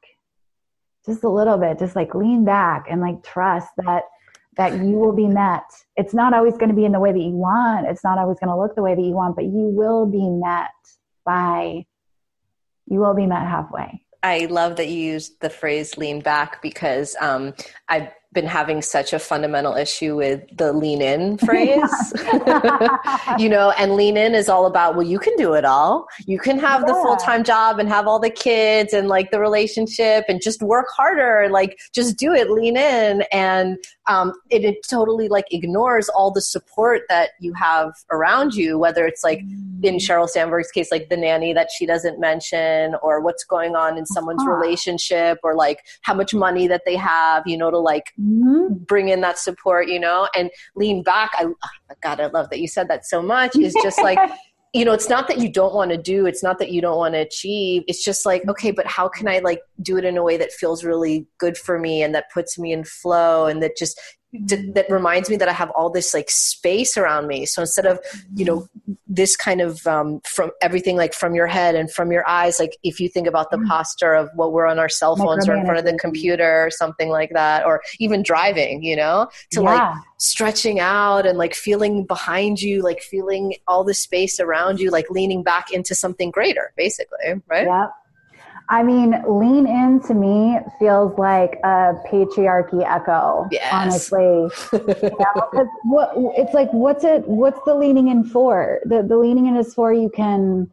Just a little bit. Just like lean back and like trust that that you will be met. It's not always going to be in the way that you want. It's not always going to look the way that you want but you will be met by you will be met halfway. I love that you used the phrase lean back because um, I've been having such a fundamental issue with the lean in phrase. you know, and lean in is all about, well, you can do it all. You can have yeah. the full time job and have all the kids and like the relationship and just work harder and like just do it, lean in. And um, it, it, totally like ignores all the support that you have around you, whether it's like in Sheryl Sandberg's case, like the nanny that she doesn't mention, or what's going on in someone's uh-huh. relationship, or like how much money that they have, you know, to like mm-hmm. bring in that support, you know, and lean back. I, oh God, I love that you said that so much. Is just like, you know, it's not that you don't want to do, it's not that you don't want to achieve. It's just like, okay, but how can I like do it in a way that feels really good for me and that puts me in flow and that just that reminds me that I have all this like space around me. So instead of you know this kind of um, from everything like from your head and from your eyes, like if you think about the mm. posture of what we're on our cell phones or in front of the computer or something like that, or even driving, you know, to yeah. like stretching out and like feeling behind you, like feeling all the space around you, like leaning back into something greater, basically, right? Yeah. I mean, lean in to me feels like a patriarchy echo. Yes. Honestly, you know, what it's like. What's it? What's the leaning in for? The the leaning in is for you can.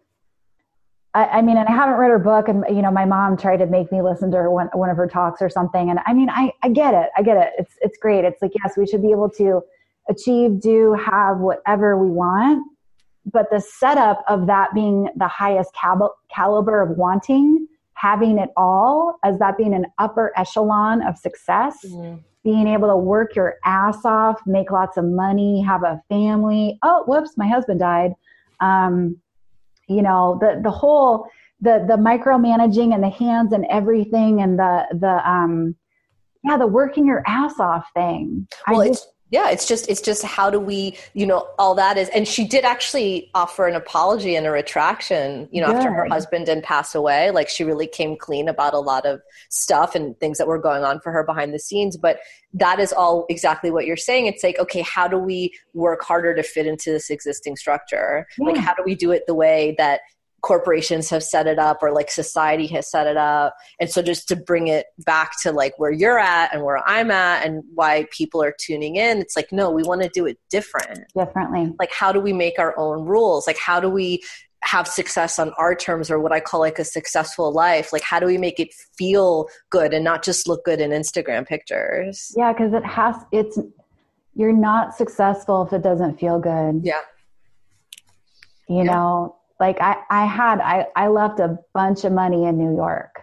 I, I, mean, and I haven't read her book, and you know, my mom tried to make me listen to her one one of her talks or something. And I mean, I I get it. I get it. It's it's great. It's like yes, we should be able to achieve, do, have whatever we want. But the setup of that being the highest cal- caliber of wanting having it all as that being an upper echelon of success, mm-hmm. being able to work your ass off, make lots of money, have a family. Oh, whoops, my husband died. Um, you know, the the whole the the micromanaging and the hands and everything and the the um yeah, the working your ass off thing. Well, I just, yeah it's just it's just how do we you know all that is and she did actually offer an apology and a retraction you know Good. after her husband didn't pass away like she really came clean about a lot of stuff and things that were going on for her behind the scenes but that is all exactly what you're saying it's like okay how do we work harder to fit into this existing structure yeah. like how do we do it the way that corporations have set it up or like society has set it up. And so just to bring it back to like where you're at and where i'm at and why people are tuning in it's like no we want to do it different. Differently like how do we make our own rules? Like how do we have success on our terms or what i call like a successful life? Like how do we make it feel good and not just look good in instagram pictures? Yeah because it has it's you're not successful if it doesn't feel good. Yeah. You yeah. know like I, I had I, I left a bunch of money in New York.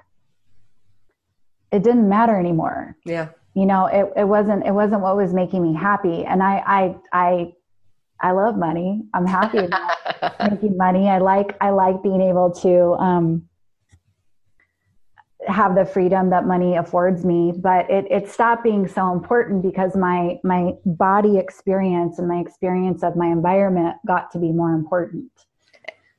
It didn't matter anymore. Yeah. You know, it, it wasn't it wasn't what was making me happy. And I I I I love money. I'm happy about making money. I like I like being able to um, have the freedom that money affords me. But it it stopped being so important because my my body experience and my experience of my environment got to be more important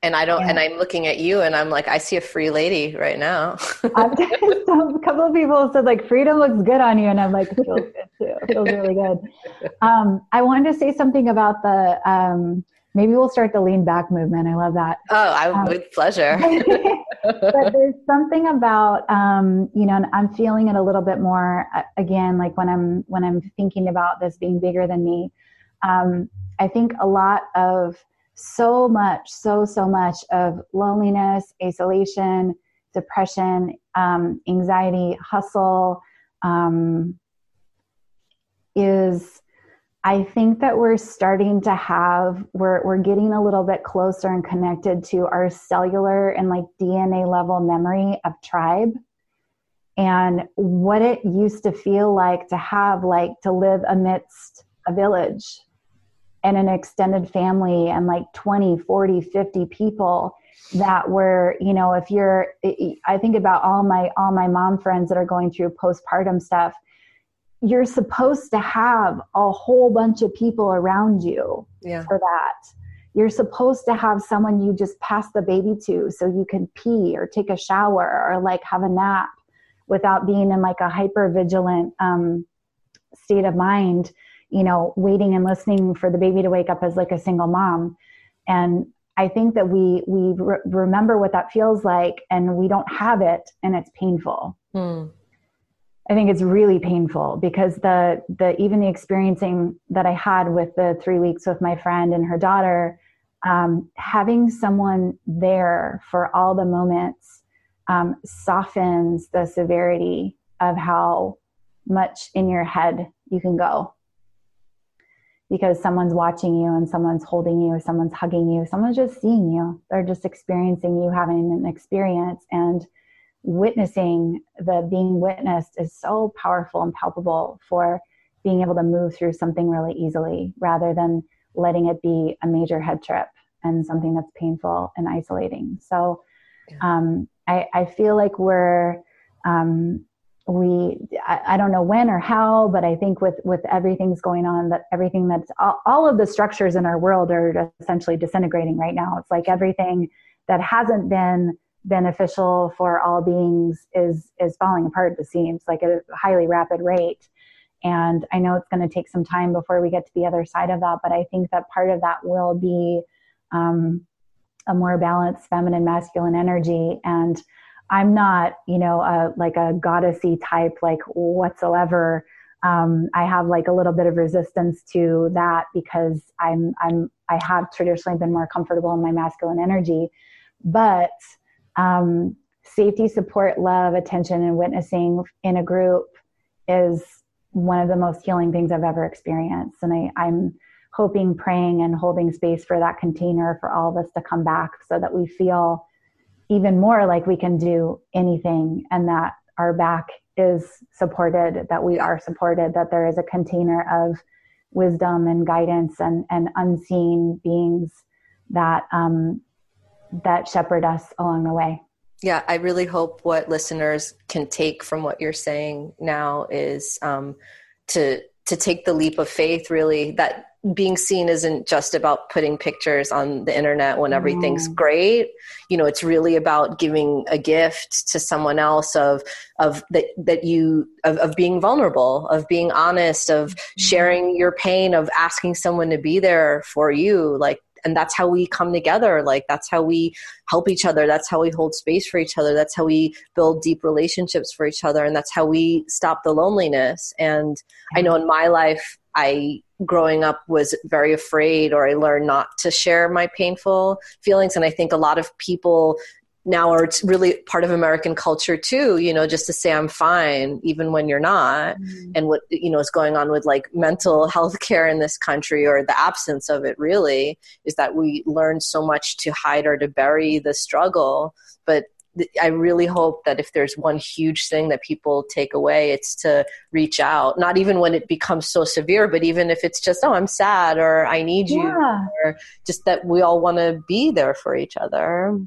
and I don't, yeah. and I'm looking at you, and I'm like, I see a free lady right now. a couple of people said like, freedom looks good on you, and I'm like, it feels good too. It feels really good. Um, I wanted to say something about the. Um, maybe we'll start the lean back movement. I love that. Oh, I um, with pleasure. but there's something about um, you know, I'm feeling it a little bit more again, like when I'm when I'm thinking about this being bigger than me. Um, I think a lot of so much, so, so much of loneliness, isolation, depression, um, anxiety, hustle um, is. I think that we're starting to have, we're, we're getting a little bit closer and connected to our cellular and like DNA level memory of tribe and what it used to feel like to have, like to live amidst a village and an extended family and like 20 40 50 people that were you know if you're i think about all my all my mom friends that are going through postpartum stuff you're supposed to have a whole bunch of people around you yeah. for that you're supposed to have someone you just pass the baby to so you can pee or take a shower or like have a nap without being in like a hyper vigilant um, state of mind you know, waiting and listening for the baby to wake up as like a single mom. And I think that we we re- remember what that feels like, and we don't have it, and it's painful. Hmm. I think it's really painful because the the even the experiencing that I had with the three weeks with my friend and her daughter, um, having someone there for all the moments um, softens the severity of how much in your head you can go because someone's watching you and someone's holding you, someone's hugging you, someone's just seeing you. They're just experiencing you having an experience and witnessing the being witnessed is so powerful and palpable for being able to move through something really easily rather than letting it be a major head trip and something that's painful and isolating. So um, I, I, feel like we're um, we I, I, don't know when or how but i think with with everything's going on that everything that's all, all, of the structures in our world are essentially disintegrating right now. It's like everything that hasn't been beneficial for all beings is is falling apart it seems like at a highly rapid rate. And i know it's going to take some time before we get to the other side of that but i think that part of that will be um, a more balanced feminine masculine energy. And I'm not, you know, a, like a goddessy type, like whatsoever. Um, I have like a little bit of resistance to that because I'm, I'm, I have traditionally been more comfortable in my masculine energy, but um, safety, support, love, attention, and witnessing in a group is one of the most healing things I've ever experienced. And I, I'm hoping, praying, and holding space for that container for all of us to come back so that we feel even more like we can do anything and that our back is supported, that we are supported, that there is a container of wisdom and guidance and, and unseen beings that um, that shepherd us along the way. Yeah, I really hope what listeners can take from what you're saying now is um, to to take the leap of faith. Really, that being seen isn't just about putting pictures on the internet when everything's mm. great. You know it's really about giving a gift to someone else of of that that you of, of being vulnerable of being honest of mm-hmm. sharing your pain of asking someone to be there for you. Like and that's how we come together. Like that's how we help each other. That's how we hold space for each other. That's how we build deep relationships for each other. And that's how we stop the loneliness. And i know in my life i growing up was very afraid or I learned not to share my painful feelings. And I think a lot of people now are really part of American culture too, you know, just to say I'm fine, even when you're not. Mm-hmm. And what, you know, is going on with like mental health care in this country or the absence of it really is that we learn so much to hide or to bury the struggle. But I really hope that if there's one huge thing that people take away, it's to reach out. Not even when it becomes so severe, but even if it's just, oh, I'm sad or I need you, yeah. or just that we all want to be there for each other.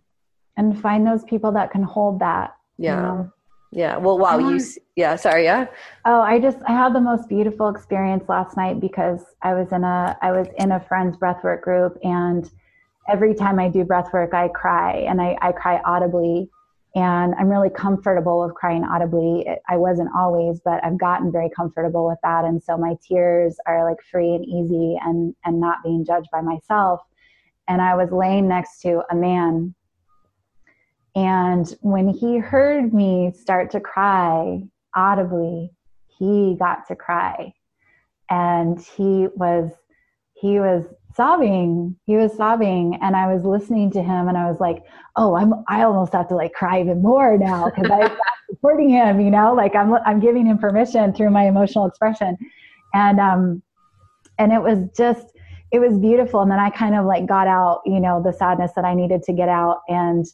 And find those people that can hold that. Yeah. You know? Yeah. Well, wow. You, yeah. Sorry. Yeah. Oh, I just, I had the most beautiful experience last night because I was in a, I was in a friend's breathwork group and every time I do breathwork, I cry and I, I cry audibly and I'm really comfortable with crying audibly. I wasn't always, but I've gotten very comfortable with that, and so my tears are like free and easy, and and not being judged by myself. And I was laying next to a man, and when he heard me start to cry audibly, he got to cry, and he was he was sobbing. He was sobbing, and I was listening to him, and I was like, "Oh, I'm I almost have to like cry even more now because I'm supporting him. You know, like I'm I'm giving him permission through my emotional expression, and um, and it was just it was beautiful. And then I kind of like got out, you know, the sadness that I needed to get out, and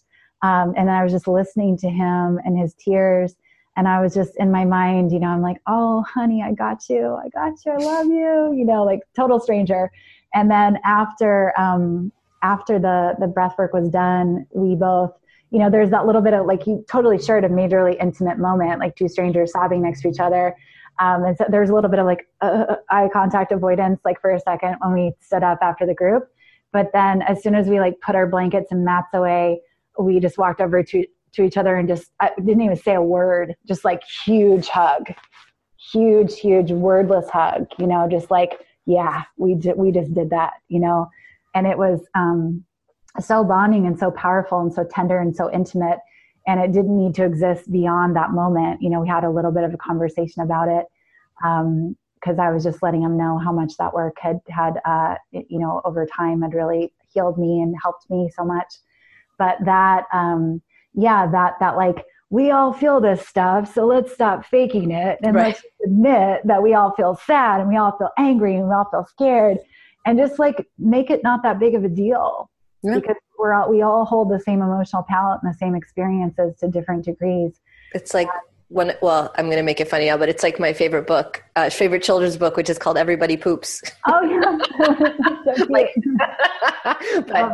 um, and then I was just listening to him and his tears. And I was just in my mind, you know, I'm like, oh, honey, I got you. I got you. I love you. You know, like total stranger and then after um, after the the breath work was done, we both you know there's that little bit of like you totally shared a majorly intimate moment, like two strangers sobbing next to each other. Um, and so there's a little bit of like uh, uh, eye contact avoidance, like for a second when we stood up after the group. But then as soon as we like put our blankets and mats away, we just walked over to to each other and just I didn't even say a word, just like huge hug, huge, huge wordless hug. You know, just like yeah, we did, we just did that, you know, and it was um, so bonding and so powerful and so tender and so intimate. And it didn't need to exist beyond that moment. You know, we had a little bit of a conversation about it because um, I was just letting him know how much that work had had, uh, you know, over time had really healed me and helped me so much. But that, um, yeah, that that like we all feel this stuff, so let's stop faking it and right. let's admit that we all feel sad and we all feel angry and we all feel scared and just like make it not that big of a deal yeah. because we're all we all hold the same emotional palette and the same experiences to different degrees. It's like when well i'm going to make it funny now but it's like my favorite book uh, favorite children's book which is called everybody poops. Oh yeah. So like, but,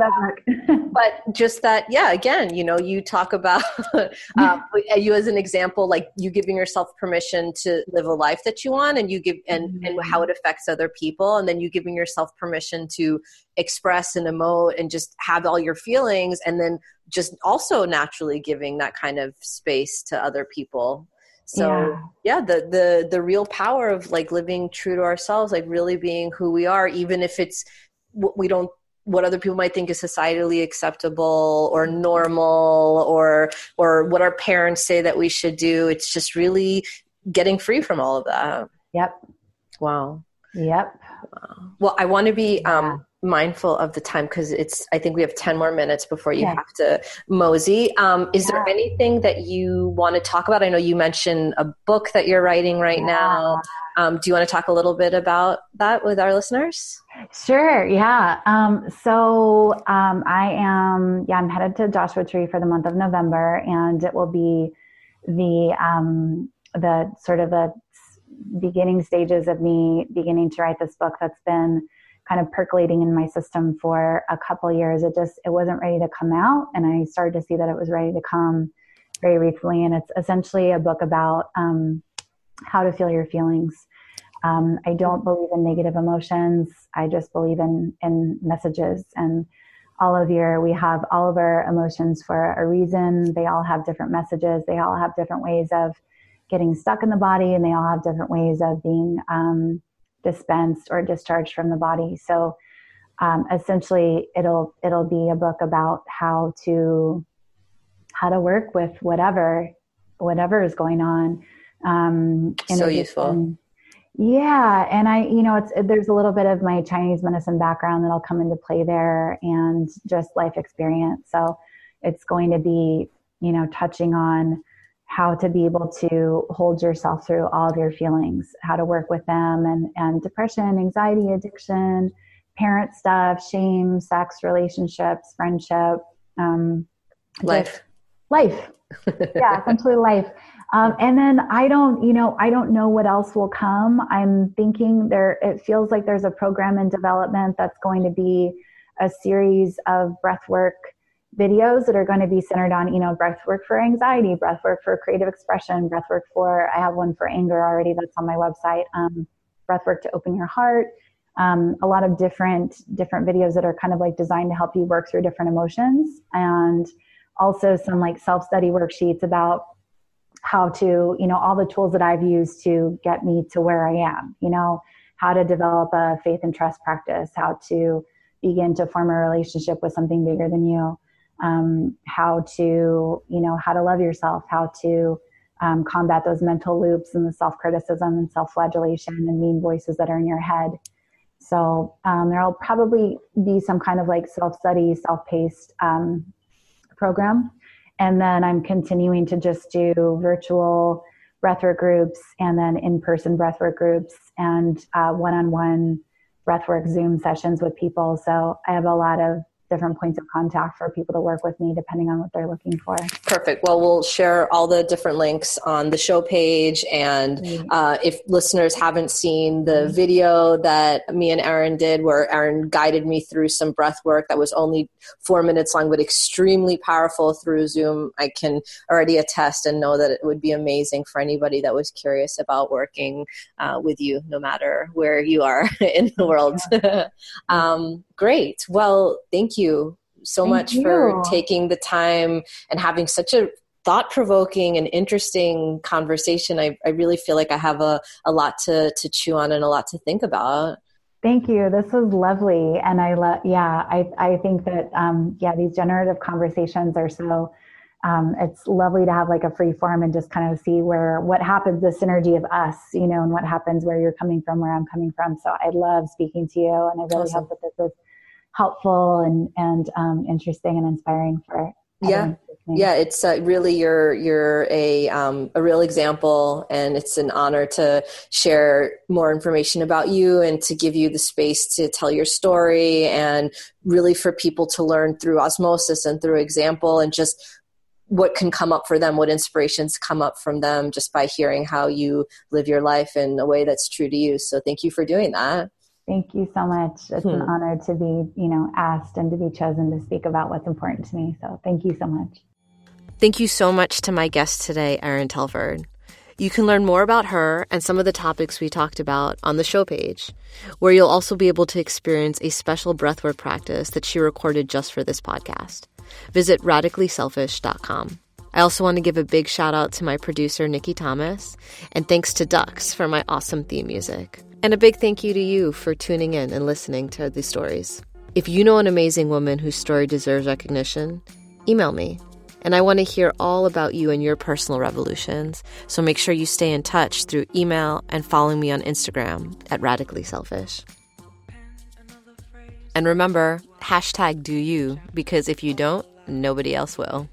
but just that yeah again you know you talk about um, you as an example like you giving yourself permission to live a life that you want and you give and mm-hmm. and how it affects other people and then you giving yourself permission to express and emote and just have all your feelings and then just also naturally giving that kind of space to other people so yeah. yeah. the the the real power of like living true to ourselves like really being who we are even if it's what we don't what other people might think is societally acceptable or normal or or what our parents say that we should do it's just really getting free from all of that yep wow yep wow. well i want to be um mindful of the time because it's i think we have 10 more minutes before you yeah. have to mosey um, is yeah. there anything that you want to talk about i know you mentioned a book that you're writing right yeah. now um, do you want to talk a little bit about that with our listeners sure yeah um, so um, i am yeah i'm headed to joshua tree for the month of november and it will be the um, the sort of the beginning stages of me beginning to write this book that's been kind of percolating in my system for a couple years. It just it wasn't ready to come out, and I started to see that it was ready to come very recently. And it's essentially a book about um, how to feel your feelings. Um, I don't believe in negative emotions. I just believe in in messages and all of your we have all of our emotions for a reason. They all have different messages. They all have different ways of getting stuck in the body, and they all have different ways of being um, dispensed or discharged from the body. So um, essentially, it'll it'll be a book about how to how to work with whatever whatever is going on. Um, so useful. Yeah, and I, you know, it's there's a little bit of my Chinese medicine background that'll come into play there, and just life experience. So it's going to be, you know, touching on how to be able to hold yourself through all of your feelings, how to work with them and, and depression, anxiety, addiction, parent stuff, shame, sex, relationships, friendship, um, life. Life. yeah, essentially life. Um, and then I don't, you know, I don't know what else will come. I'm thinking there, it feels like there's a program in development that's going to be a series of breath work videos that are going to be centered on, you know, breath work for anxiety, breath work for creative expression, breath work for, I have one for anger already that's on my website, um, breath work to open your heart. Um, a lot of different different videos that are kind of like designed to help you work through different emotions and also some like self-study worksheets about how to you know all the tools that i've used to get me to where i am you know how to develop a faith and trust practice how to begin to form a relationship with something bigger than you um, how to you know how to love yourself how to um, combat those mental loops and the self-criticism and self-flagellation and mean voices that are in your head. So um, there'll probably be some kind of like self-study self-paced um, program. And then i'm continuing to just do virtual breathwork groups and then in-person breathwork groups and uh, one-on-one breathwork zoom sessions with people. So i have a lot of different points of contact for people to work with me depending on what they're looking for. Perfect. Well, we'll share all the different links on the show page. And mm-hmm. uh, if listeners haven't seen the mm-hmm. video that me and Erin did, where Erin guided me through some breath work that was only four minutes long, but extremely powerful through Zoom, I can already attest and know that it would be amazing for anybody that was curious about working uh, with you, no matter where you are in the world. um, great. Well, thank you so thank much you. for taking the time and having such a thought provoking and interesting conversation. I, I really feel like I have a, a lot to, to chew on and a lot to think about. Thank you. This was lovely. And I love, yeah, I, I think that, um, yeah, these generative conversations are so um, it's lovely to have like a free form and just kind of see where what happens the synergy of us you know and what happens where you're coming from where i'm coming from so i love speaking to you and i really awesome. hope that this is helpful and and um, interesting and inspiring for yeah yeah it's uh, really you're you're a um, a real example and it's an honor to share more information about you and to give you the space to tell your story and really for people to learn through osmosis and through example and just what can come up for them, what inspirations come up from them just by hearing how you live your life in a way that's true to you. So thank you for doing that. Thank you so much. It's hmm. an honor to be, you know, asked and to be chosen to speak about what's important to me. So thank you so much. Thank you so much to my guest today, Erin Telford. You can learn more about her and some of the topics we talked about on the show page, where you'll also be able to experience a special breathwork practice that she recorded just for this podcast. Visit radicallyselfish.com. I also want to give a big shout out to my producer, Nikki Thomas, and thanks to Ducks for my awesome theme music. And a big thank you to you for tuning in and listening to these stories. If you know an amazing woman whose story deserves recognition, email me. And I want to hear all about you and your personal revolutions. So make sure you stay in touch through email and following me on Instagram at Radically Selfish. And remember, hashtag do you, because if you don't, nobody else will.